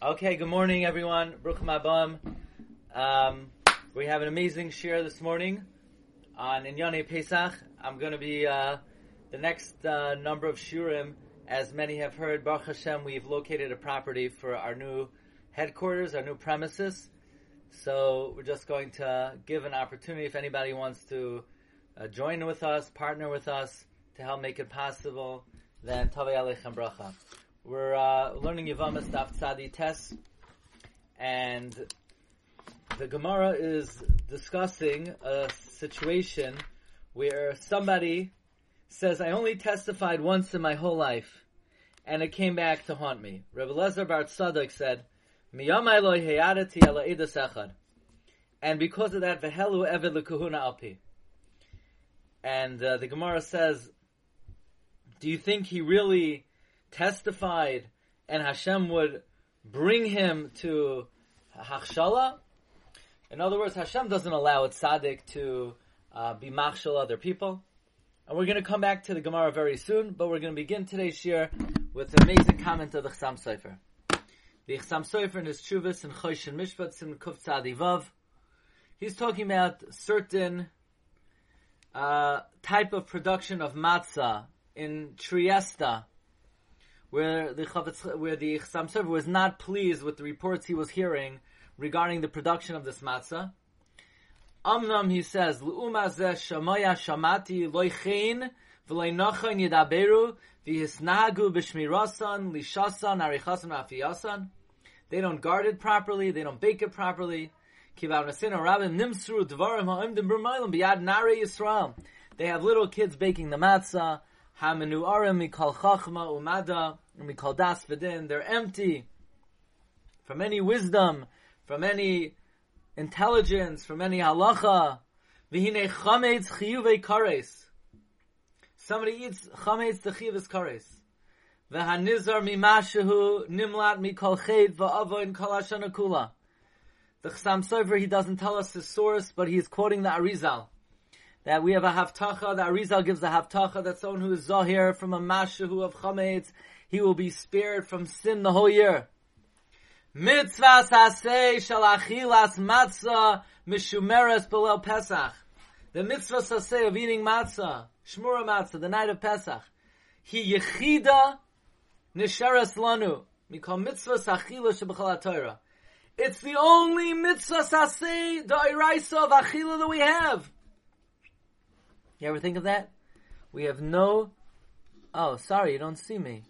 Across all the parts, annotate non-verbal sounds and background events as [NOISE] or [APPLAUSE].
Okay, good morning, everyone. Bruchim Abam. Um, we have an amazing share this morning on Inyane Pesach. I'm going to be uh, the next uh, number of shurim. As many have heard, Baruch Hashem, we've located a property for our new headquarters, our new premises. So we're just going to give an opportunity if anybody wants to uh, join with us, partner with us to help make it possible. Then Tavay Alechem Bracha. We're uh, learning Yavamas Daf Tzadi Tes, and the Gemara is discussing a situation where somebody says, "I only testified once in my whole life, and it came back to haunt me." Rabbi Lezer Bar Tzadok said, "Miyamai lo heyadati ala edus echad," and because of that, vehelu eved lekahuna alpi. And uh, the Gemara says, "Do you think he really?" Testified and Hashem would bring him to Hachshala. In other words, Hashem doesn't allow a tzaddik to uh, be machshal other people. And we're going to come back to the Gemara very soon, but we're going to begin today's shir with an amazing comment of the Chassam Sofer. The Chassam Sofer in his Chuvas and Choshen Mishpat in Kuf he's talking about certain uh, type of production of matzah in Trieste, where the Chavetz, where the Chassam Sofer was not pleased with the reports he was hearing regarding the production of this matzah. Amnam, he says, L'uma zeh shamaya shamati loichein v'loi nachon yidaberu v'hisnagu b'shmirasan lishasan arichasan afiyasan. They don't guard it properly, they don't bake it properly. They have little kids baking the matzah, Hamenu Arim, we call Chachma Umada, call Das Vidin. They're empty from any wisdom, from any intelligence, from any halacha. Vihine Chametz Chiyuve Kares. Somebody eats Chametz the Chiyuves Kares. V'hanizar mimashahu nimlat mikol chet va'avoin kol hashana kula. The Chassam Sofer, he doesn't tell us his source, but he's quoting the Arizal that we have a haftacha, that Arizal gives a haftacha that someone who is zahir from a mashahu of chametz, he will be spared from sin the whole year. Mitzvah sasei shalachilas matzah mishumeres below Pesach. The mitzvah sasei of eating matzah, shmura matzah, the night of Pesach. He yechida nisharas lanu. Mikol mitzvah sachila shebechal Torah. It's the only mitzvah sasei, the iraisa of achila that we have. You ever think of that? We have no. Oh, sorry, you don't see me.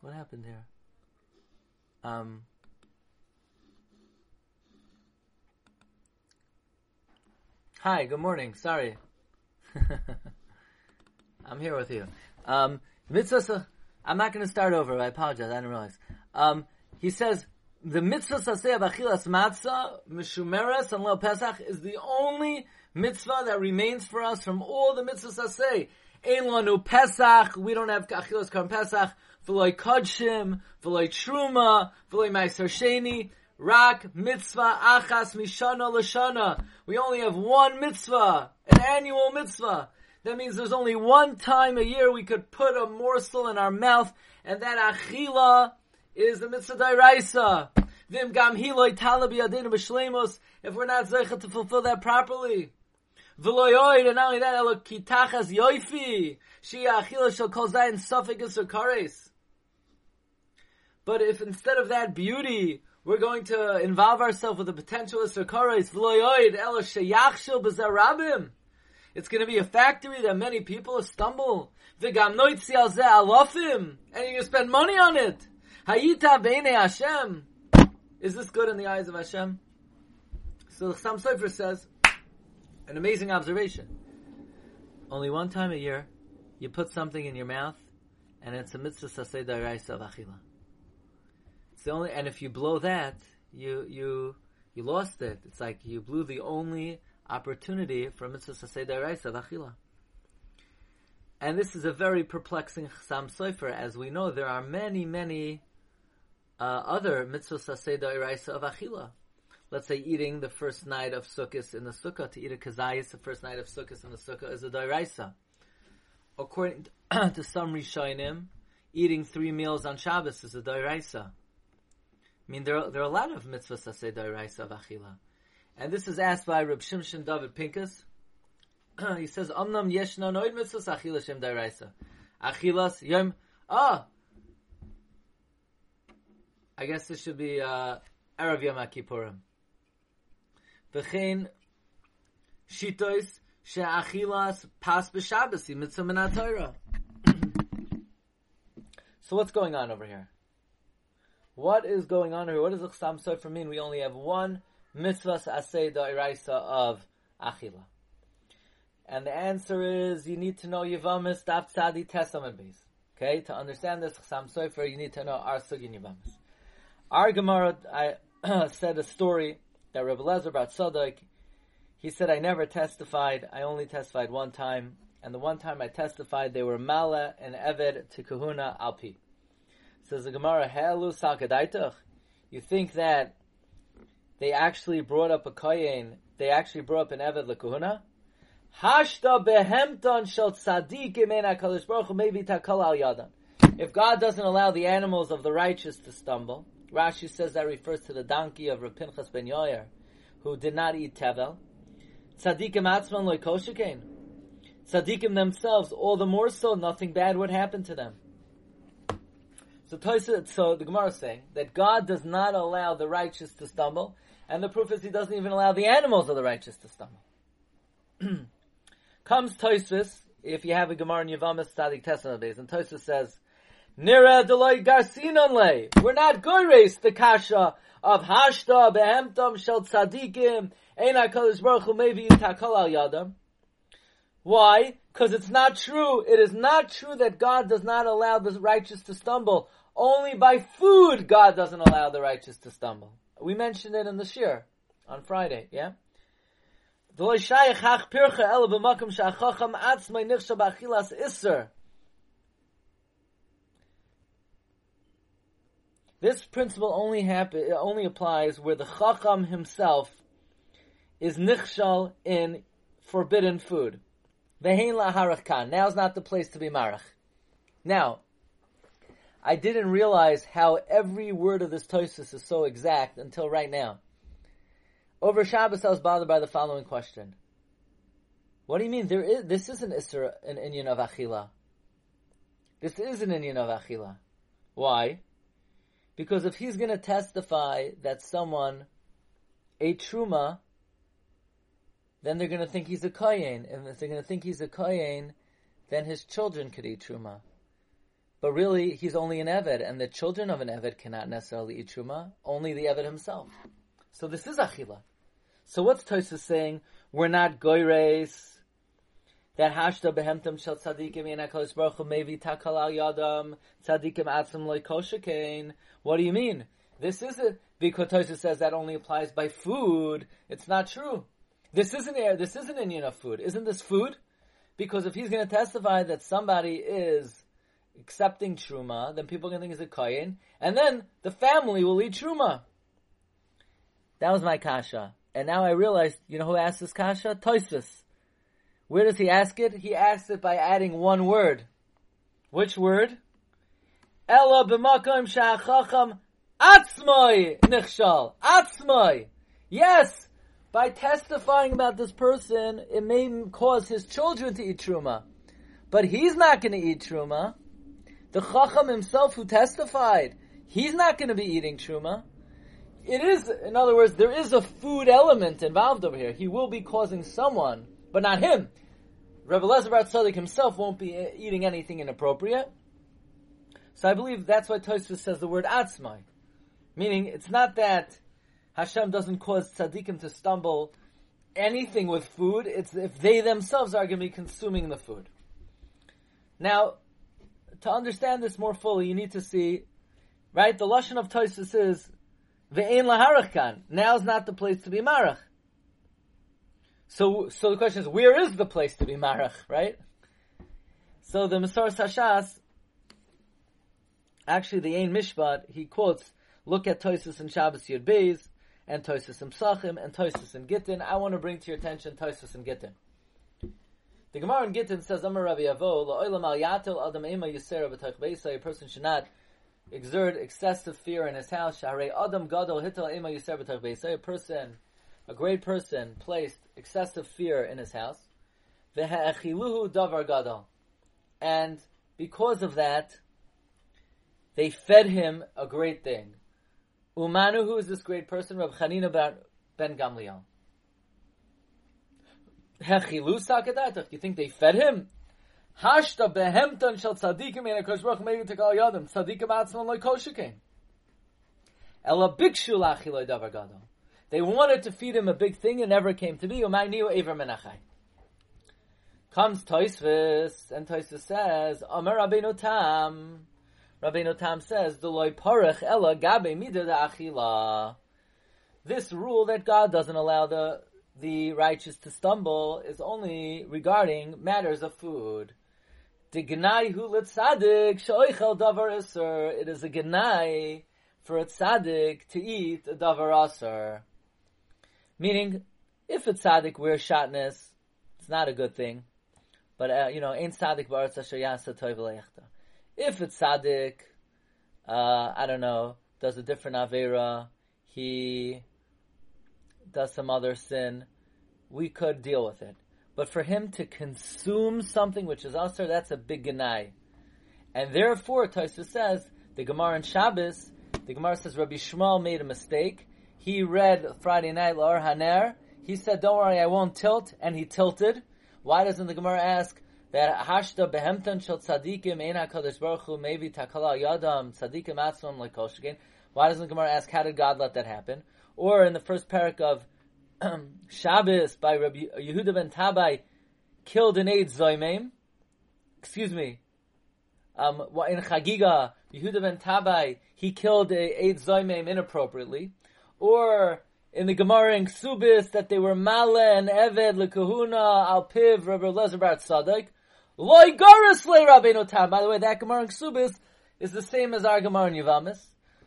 What happened here? Um. Hi, good morning. Sorry. [LAUGHS] I'm here with you. Um, mitzvah. I'm not going to start over. I apologize. I didn't realize. Um, he says the mitzvah saseh of achilas matzah mishumeres and lo pesach is the only mitzvah that remains for us from all the mitzvahs I say. Ein lanu Pesach, we don't have achilas karm Pesach, v'loy kodshim, v'loy truma, v'loy ma'aser sheni, rak mitzvah achas mishana l'shana. We only have one mitzvah, an annual mitzvah. That means there's only one time a year we could put a morsel in our mouth, and that achila is the mitzvah dairaisa. If we're not zeichet to fulfill that properly. V'loyoid, and not only that, elo kitachas yoifi, shia achila shall call zayin suffix or kares. But if instead of that beauty, we're going to involve ourselves with the potential of kares, v'loyoid, elo sheyachshil b'zarabim, it's going to be a factory that many people stumble. V'gam noitzi al zeh alofim, and you're going to spend money on it. Hayita b'nei Hashem. Is this good in the eyes of Hashem? So the Chassam Sofer says, an amazing observation. Only one time a year, you put something in your mouth, and it's a mitzvah saseh daraisa of achila. It's the only, and if you blow that, you you you lost it. It's like you blew the only opportunity for mitzvah saseh daraisa of achila. And this is a very perplexing Chassam Sofer. As we know, there are many, many uh, other mitzvah saseh daraisa of achila let's say eating the first night of Sukkot in the Sukkah, to eat a kazayis the first night of Sukkot in the Sukkah is a dairaisa. According [CLEARS THROAT] to some Rishonim, eating three meals on Shabbos is a dairaisa. I mean, there are, there are a lot of mitzvahs asay da'iraisa of achila. And this is asked by Reb Shimshon David Pinkus. [CLEARS THROAT] he says, Omnam yeshna noid mitzvahs achila shem da'iraisa. Achilas yom, ah! I guess this should be, uh, Erev Yom HaKippurim. V'chein shitois she'achilas pas mitzvah. [CLEARS THROAT] So what's going on over here? What is going on here? What does Chassam Sofer mean? We only have one mitzvah asay da'iraisa of achila. And the answer is you need to know Yavamis Daf Tzadi Testament base. Okay, to understand this Chassam Sofer, you need to know our Sugin Yavamis. Our Gemara, I [CLEARS THROAT] said a story that Rebbe Lezer Bat Tzadok, he said, I never testified, I only testified one time, and the one time I testified, they were Mala and Eved to Kahuna Alpi. Says the Gemara, Helu Sakadaitach. You think that they actually brought up a Kayin, they actually brought up an Eved Lekahuna? Hashta behemton shel HaKadosh Baruch maybe takal al yadan. If God doesn't allow the animals of the righteous to stumble, Rashi says that refers to the donkey of Rapinchas ben Yoyer, who did not eat tevel. Tzadikim atzman loy Tzaddikim themselves, all the more so, nothing bad would happen to them. So, so the Gemara is saying that God does not allow the righteous to stumble, and the proof is He doesn't even allow the animals of the righteous to stumble. [CLEARS THROAT] Comes Toisvis, if you have a Gemara in Yavamas Tzadik Tesla and Toisvis says, Nira Deloy Garcinonle, we're not race the kasha of Hashta Behemtom Shel Tzadikim, Eina Kadosh Baruch Hu Maybe Yitakal Al Yadam. Why? Because it's not true. It is not true that God does not allow the righteous to stumble. Only by food God doesn't allow the righteous to stumble. We mentioned it in the shir on Friday, yeah? This principle only happen, only applies where the chacham himself is nichshal in forbidden food. Vehein laharach kan. Now's not the place to be marach. Now, I didn't realize how every word of this toisus is so exact until right now. Over Shabbos, I was bothered by the following question. What do you mean? There is, this is an Isra, an Indian of Achila. This is an Indian of Achila. Why? Because if he's going to testify that someone ate Truma then they're going to think he's a kohen, and if they're going to think he's a kohen, then his children could eat truma. But really, he's only an eved, and the children of an eved cannot necessarily eat truma. Only the eved himself. So this is achila. So what's Tosa saying? We're not goyres. That hashta behemtem shel tzadikim yenakos baruch maybe takal al yadam tzadikim atzim loy What do you mean? This is it because says that only applies by food. It's not true. This isn't air. This isn't Indian of food. Isn't this food? Because if he's going to testify that somebody is accepting truma, then people are going to think he's a kohen, and then the family will eat truma. That was my kasha, and now I realized, you know who asked this kasha? Toisvis. Where does he ask it? He asks it by adding one word. Which word? Ella b'makom sha'achacham atzmoi nichshal. Atzmoi. Yes, by testifying about this person, it may cause his children to eat truma. But he's not going to eat truma. The chacham himself who testified, he's not going to be eating truma. It is, in other words, there is a food element involved over here. He will be causing someone, but not him. Rebbe Lezer Tzaddik himself won't be eating anything inappropriate. So I believe that's why Tosfos says the word atzmai. Meaning, it's not that Hashem doesn't cause tzaddikim to stumble anything with food. It's if they themselves are going to be consuming the food. Now, to understand this more fully, you need to see, right? The lashon of Tosus is ve'ein laharach Now is not the place to be marach. So, so the question is, where is the place to be marach, right? So the Masoras Sashas, actually the Ein Mishpat, he quotes, look at Tosus and Shabbos Yud Beis, and Toisus and Psachim and Toisus and Gittin. I want to bring to your attention Toisus and Gittin. The Gemara in Gittin says, Amar Rabbi Avo, La'olam al yatel adam ema yisera b'tach beisa, a person should not exert excessive fear in his house. Adam gadol hital ema A person, a great person, placed excessive fear in his house. Davar gadol. And because of that, they fed him a great thing. Umanu, who is this great person? Rab Chanina ben Gamliel. Hechilu sakadatach. You think they fed him? Hashta behemtan shel tzadikim in a koshbrach to call yadim. Tzadikim atzman loy koshikim. Ela bikshu lachiloi davar gadol. They wanted to feed him a big thing and never came to be. Comes Toisvis, and Toisvis says, Amar Rabbeinu Tam. Rabbeinu Tam says, ela gabe mida achila. This rule that God doesn't allow the the righteous to stumble is only regarding matters of food. Davar. It is a gnai for a tzaddik to eat a davar aser. Meaning, if a tzaddik wears shatnez, it's not a good thing. But uh, you know, ain't tzaddik ba'aretz asher yasa toiv If it's tzaddik, uh, I don't know, does a different avera, he does some other sin, we could deal with it. But for him to consume something which is usher, that's a big ganai. And therefore, Taisa says, the Gemara in Shabbos, the Gemara says Rabbi Shmuel made a mistake. He read Friday night, La'or Haner. He said, don't worry, I won't tilt, and he tilted. Why doesn't the Gemara ask that hashta behemtan shel tzadikim ein hakadosh baruch hu maybe takala yadam tzadikim atzmam like Why doesn't the Gemara ask how did God let that happen? Or in the first parak of [CLEARS THROAT] Shabbos by Rabbi Yehuda ben Tabai killed an Eid Zoimim. Excuse me. Um, in Chagiga, Yehuda ben Tabai, he killed a Eid Zoimim inappropriately. Or in the Gemara in Ksubis that they were Male and Eved lekahuna al piv Rabbi Lezer bar Tzadok. Loy garis le Rabbeinu Tam. By the way, that Gemara in Ksubis is the same as our Gemara in Yavamis.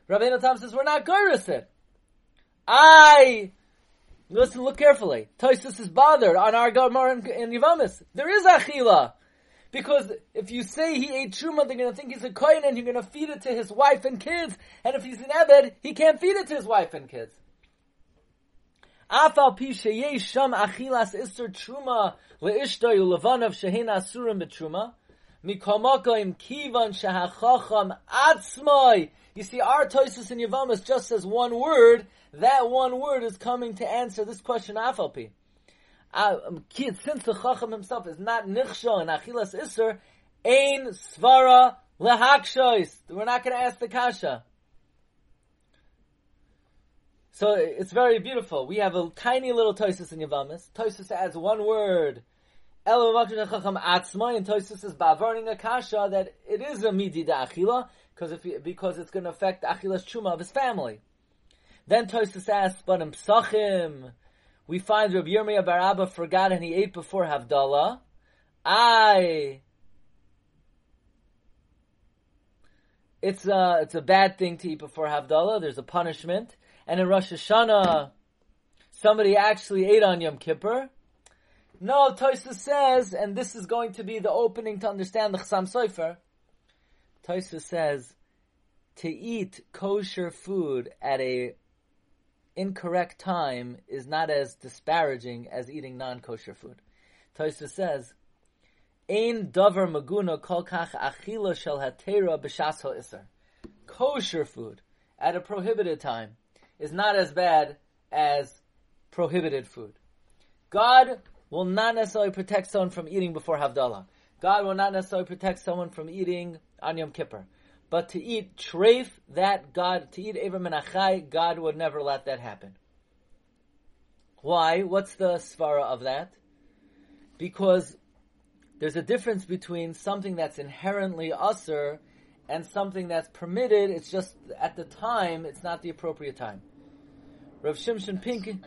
Rabbeinu Tam says we're not garis it. I listen. Look carefully. Toisus is bothered on our Gemara in, in Yavamis. There is achila. Because if you say he ate truma, they're going to think he's a kohen and you're going to feed it to his wife and kids. And if he's an Eved, he can't feed it to his wife and kids. Afal pi sheyesh sham achilas ister truma leishtoy ulevanav shehin asurim betruma. Mikomakoim kivan shehachacham atzmoy. You see, our Toisus in Yavamas just says one word. That one word is coming to answer this question. Afal pi. Um, since the Chacham himself is not nichsho and achilas iser, ein svara lehakshois. We're not going to ask the kasha. So it's very beautiful. We have a tiny little Toisus in Yavamis. Toisus adds one word. Elo Chacham Atzma, and Toisus is bavarning a kasha that it is a midi da achila, because if because it's going to affect achilas chuma of his family. Then Toisus asks, but in Psachim, we find Rabbi Yirmiyah bar Abba forgot and he ate before Havdalah. I. It's a, it's a bad thing to eat before Havdalah. There's a punishment and in Rosh Hashanah somebody actually ate on Yom Kippur. No, Toisa says, and this is going to be the opening to understand the Chassam Sofer. Toisa says, to eat kosher food at a incorrect time is not as disparaging as eating non-kosher food. Toisa says, Ein davar maguna kol kach achila shel hatera b'shas iser. Kosher food at a prohibited time is not as bad as prohibited food. God will not necessarily protect someone from eating before Havdalah. God will not necessarily protect someone from eating on Yom Kippur. But to eat treif, that God, to eat Ever Menachai, God would never let that happen. Why? What's the svara of that? Because there's a difference between something that's inherently usr and something that's permitted. It's just at the time, it's not the appropriate time. Rav Shimshon Pink.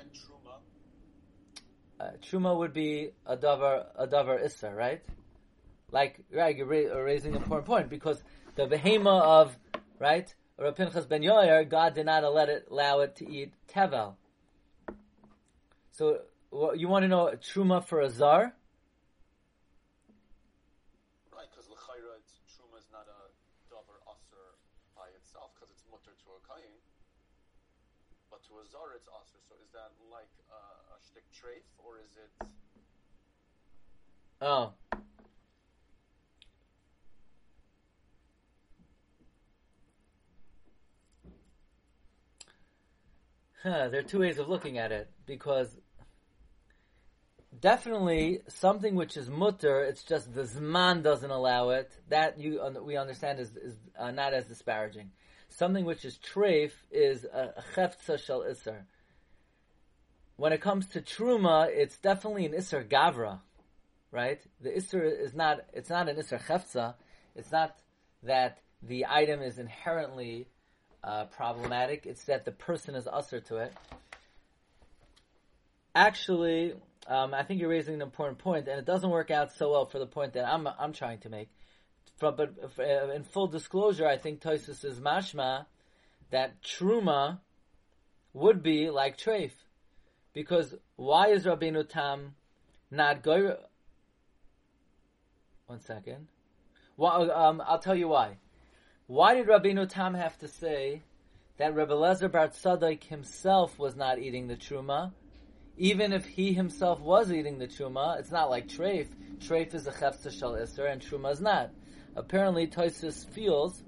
Uh, truma would be a davar a davar issa, right? Like right, you're ra- raising an important point because the behema of right Rav Pinchas ben Yoyer, God did not let it allow it to eat tevel. So you want to know truma for a zar? Right, because lechayra, truma is not a davar aser by itself, because it's mutter to a kain, but to a zar it's aser. So is that like a, a shtick treif, or is it? Oh. Huh, there are two ways of looking at it because definitely something which is mutter, it's just the zman doesn't allow it. That you we understand is, is uh, not as disparaging. Something which is treif is a cheftza shel iser. When it comes to truma, it's definitely an iser gavra, right? The iser is not it's not an iser cheftza. It's not that the item is inherently uh, problematic. It's that the person is usher to it. Actually, um, I think you're raising an important point, and it doesn't work out so well for the point that I'm I'm trying to make. From, but uh, in full disclosure, I think Tosus is mashma that truma would be like treif, because why is Rabbeinu Tam not go? One second. Well, um, I'll tell you why. Why did Rabbeinu Tam have to say that Rebbe Lezer Bar Tzadok himself was not eating the truma? Even if he himself was eating the truma, it's not like treif. Treif is a chefza shel iser, and truma is not. Apparently, Toisus feels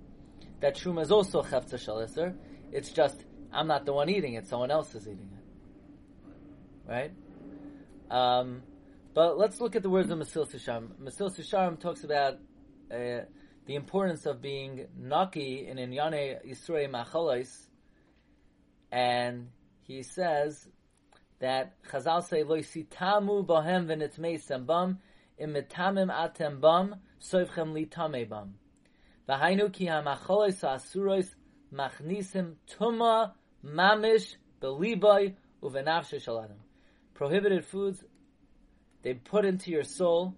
that truma is also chefza shel iser. It's just I'm not the one eating it; someone else is eating it. Right? Um, but let's look at the words of Mesilas Yesharim. Mesilas Yesharim talks about uh, the importance of being naki in Inyane Yisrei Machalais, and he says that Chazal say lo sitamu bohem v'nitmei sembam imitamim atem bam soivchem litame bam. V'hainu ki hamachalais asurois machnisim tuma mamish beliboy uvenafshe shaladam prohibited foods they put into your soul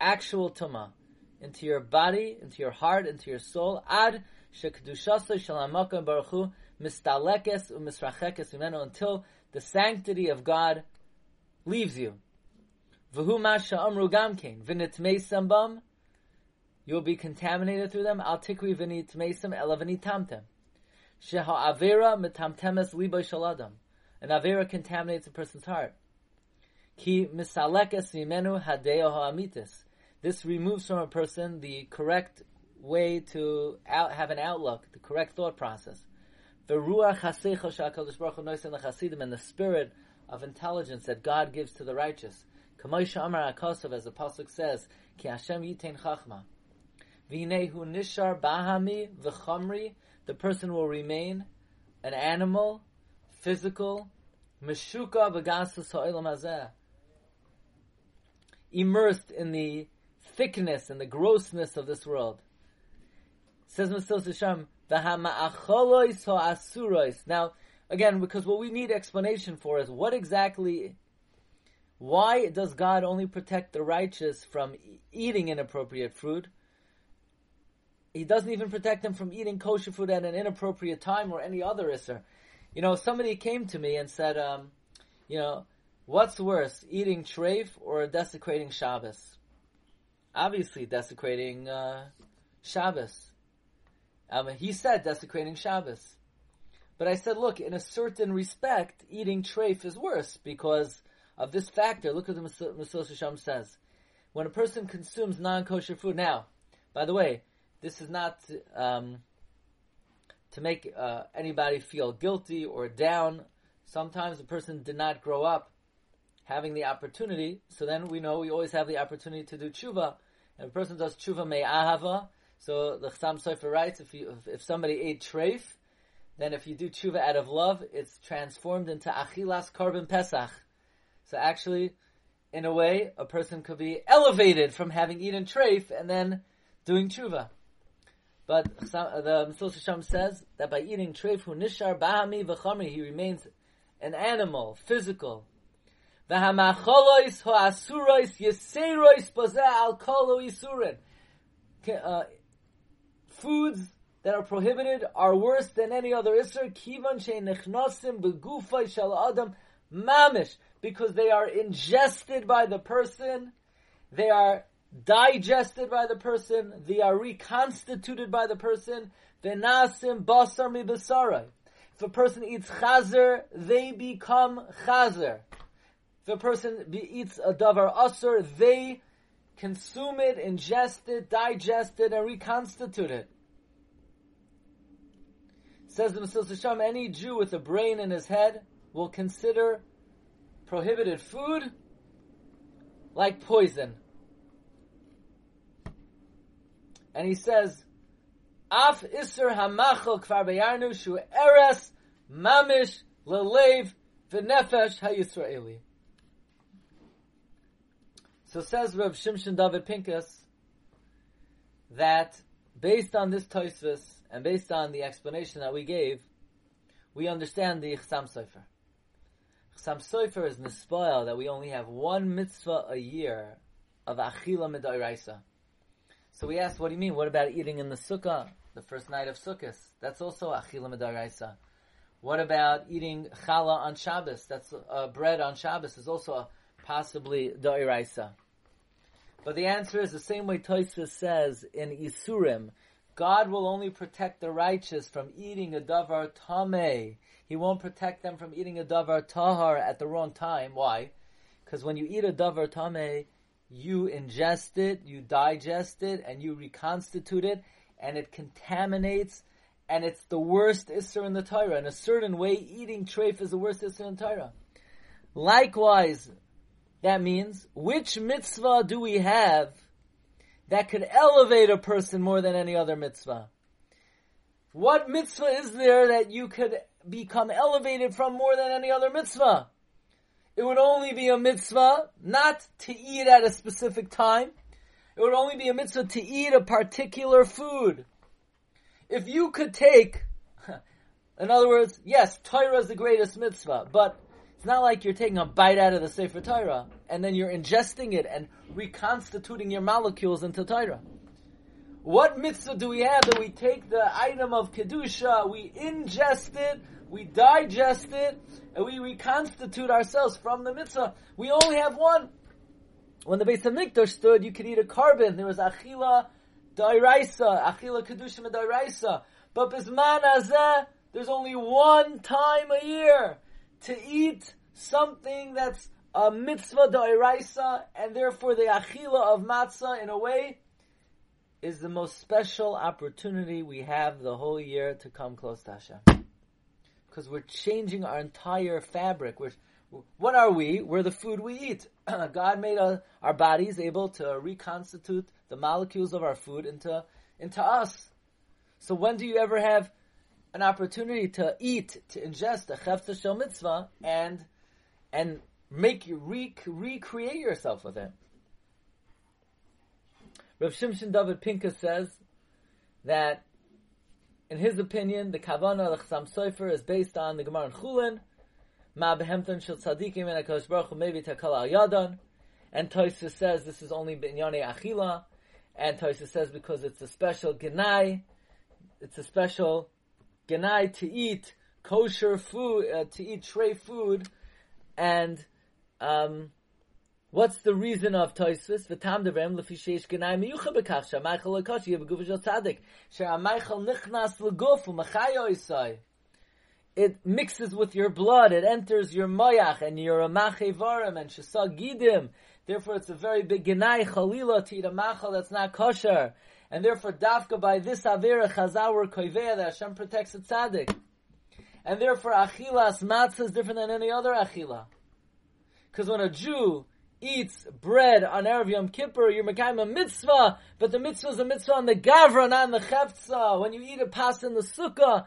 actual tuma into your body, into your heart, into your soul. Ad shekdushasa shalamakam baruchu mistalekes umisrachekes umeno until the sanctity of God leaves you. V'hu amru gamkein v'nitmei sambam. You will be contaminated through them. Al tikri v'nitmeisam ela v'nitamtem. Sheha avera mitamtemes libo shaladam. An avera contaminates a person's heart. Ki misalekes mimenu hadeo ha'amitis this removes from a person the correct way to out, have an outlook, the correct thought process. The ruach and the spirit of intelligence that God gives to the righteous. As the pasuk says, Ki Hashem yitain chachma. V'nehu nishar bahami v'chamri. The person will remain an animal, physical, meshuka v'gasus ha'olam hazeh. Immersed in the thickness and the grossness of this world. Says Yesharim, "V'hama'acholois ha'asurois." Now, again, because what we need explanation for is what exactly, why does God only protect the righteous from eating inappropriate food? He doesn't even protect them from eating kosher food at an inappropriate time or any other isser. You know, somebody came to me and said, um, you know, what's worse, eating treif or desecrating Shabbos? Obviously desecrating uh, Shabbos. Um, he said desecrating Shabbos. But I said, look, in a certain respect, eating treif is worse because of this factor. Look what the Mesilas Yesharim says. When a person consumes non-kosher food, now, by the way, this is not um, to make uh, anybody feel guilty or down. Sometimes a person did not grow up having the opportunity, so then we know we always have the opportunity to do tshuva. If a person does tshuva me'ahava, so the Chassam Sofer writes, if, you, if, if somebody ate treif, then if you do tshuva out of love, it's transformed into achilas korban pesach. So actually, in a way, a person could be elevated from having eaten treif and then doing tshuva. But uh, the Mesilas Yesharim says that by eating treif, nishar bahami v'chamri, he remains an animal, physical, V'hamacholois ho'asurois yeserois bazeh al kolo isurin. Uh, foods that are prohibited are worse than any other iser. Kivan she'nechnosim begufay shal adam mamish. Because they are ingested by the person. They are digested by the person. They are reconstituted by the person. Venasim basar mi. If a person eats chazer, they become chazer. If a person eats a davar asur, they consume it, ingest it, digest it, and reconstitute it. Says the Mesilas Yesharim, any Jew with a brain in his head will consider prohibited food like poison. And he says, Af Isser Hamachel Kfar Shu Eres Mamish Lelev V'Nefesh HaYisraeli. So says Reb Shimshon David Pinkus that based on this Tosfos and based on the explanation that we gave, we understand the Chassam Sofer. Chassam Sofer is nispoil that we only have one mitzvah a year of Achila Midairaisa. So we asked, what do you mean? What about eating in the Sukkah, the first night of Sukkot? That's also Achila Midairaisa. What about eating challah on Shabbos? That's uh, bread on Shabbos is also a, possibly Dairaisa. But the answer is the same way Tosfos says in Isurim, God will only protect the righteous from eating a davar tameh. He won't protect them from eating a davar tahar at the wrong time. Why? Because when you eat a davar tameh, you ingest it, you digest it, and you reconstitute it, and it contaminates, and it's the worst isser in the Torah. In a certain way, eating treif is the worst isser in the Torah. Likewise, that means, which mitzvah do we have that could elevate a person more than any other mitzvah? What mitzvah is there that you could become elevated from more than any other mitzvah? It would only be a mitzvah not to eat at a specific time. It would only be a mitzvah to eat a particular food. If you could take, [LAUGHS] in other words, yes, Torah is the greatest mitzvah, but it's not like you're taking a bite out of the Sefer Torah and then you're ingesting it and reconstituting your molecules into Torah. What mitzvah do we have that we take the item of Kedusha, we ingest it, we digest it, and we reconstitute ourselves from the mitzvah? We only have one. When the Beis Hamikdash stood, you could eat a korban. There was Achila Dairaisa, Achila Kedusha Dairaisa. But Bisman Azeh, there's only one time a year to eat something that's a mitzvah da'iraisa, and therefore the achila of matzah, in a way, is the most special opportunity we have the whole year to come close to Hashem. Because we're changing our entire fabric. We're, what are we? We're the food we eat. [CLEARS THROAT] God made a, our bodies able to reconstitute the molecules of our food into, into us. So when do you ever have an opportunity to eat, to ingest a chefza shel mitzvah, and and make you re- recreate yourself with it. Rav Shimshon David Pinkus says that, in his opinion, the Kavana of Chassam Sofer is based on the Gemara in Chulin, Ma behemton shel tzadikim and HaKadosh Baruch Hu maybe takal al yadan, and Toysa says this is only binyane achila, and Toysa says because it's a special genai, it's a special genai to eat kosher food, uh, to eat tray food, and um, what's the reason of Toysvis? V'tam devrem miyucha tzadik nichnas l'guf u'machayo. It mixes with your blood, it enters your mayach and you're a machevarim and shesagidim. Therefore, it's a very big genai chalila to eat a machal that's not kosher. And therefore, dafka by this avera chazawar koivea that Hashem protects the tzaddik. And therefore, achilas matzah is different than any other achila. Because when a Jew eats bread on Erev Yom Kippur, you're making a mitzvah, but the mitzvah is a mitzvah on the gavra, not on the chefza. When you eat a pas in the sukkah,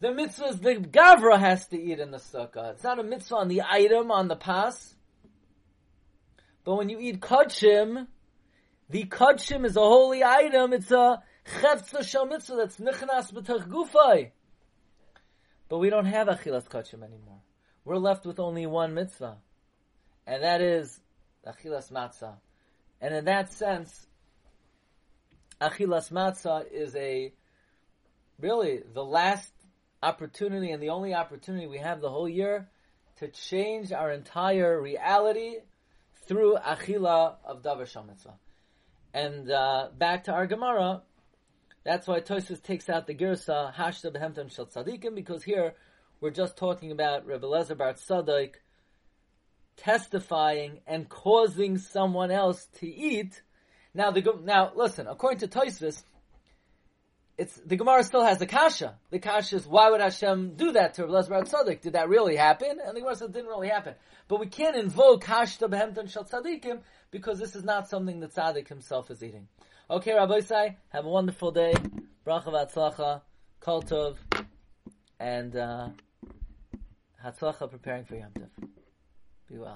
the mitzvah is the gavra has to eat in the sukkah. It's not a mitzvah on the item on the pas. But when you eat kachim, the kachim is a holy item. It's a chefza shel mitzvah that's nichnas b'tach gufay. But we don't have achilas kachim anymore. We're left with only one mitzvah, and that is achilas matzah. And in that sense, achilas matzah is a really the last opportunity and the only opportunity we have the whole year to change our entire reality through achila of davar shel mitzvah. And uh, back to our Gemara, That's why Tosus takes out the Girsa Hashta Behemtan Shel Tzadikim because here we're just talking about Rebbe Lezer Bar Tzadok testifying and causing someone else to eat. Now the now listen, according to Tosus, it's the Gemara still has the kasha. The kasha is why would Hashem do that to Rebbe Lezer Bar Tzadok? Did that really happen? And the Gemara says it didn't really happen. But we can't invoke Hashta Behemtan Shel Tzadikim because this is not something that Tzadik himself is eating. Okay, Rabbi Isai, have a wonderful day. Bracha v'atzlacha, kol tov, and uh, hatzlacha preparing for Yom Tov. Be well.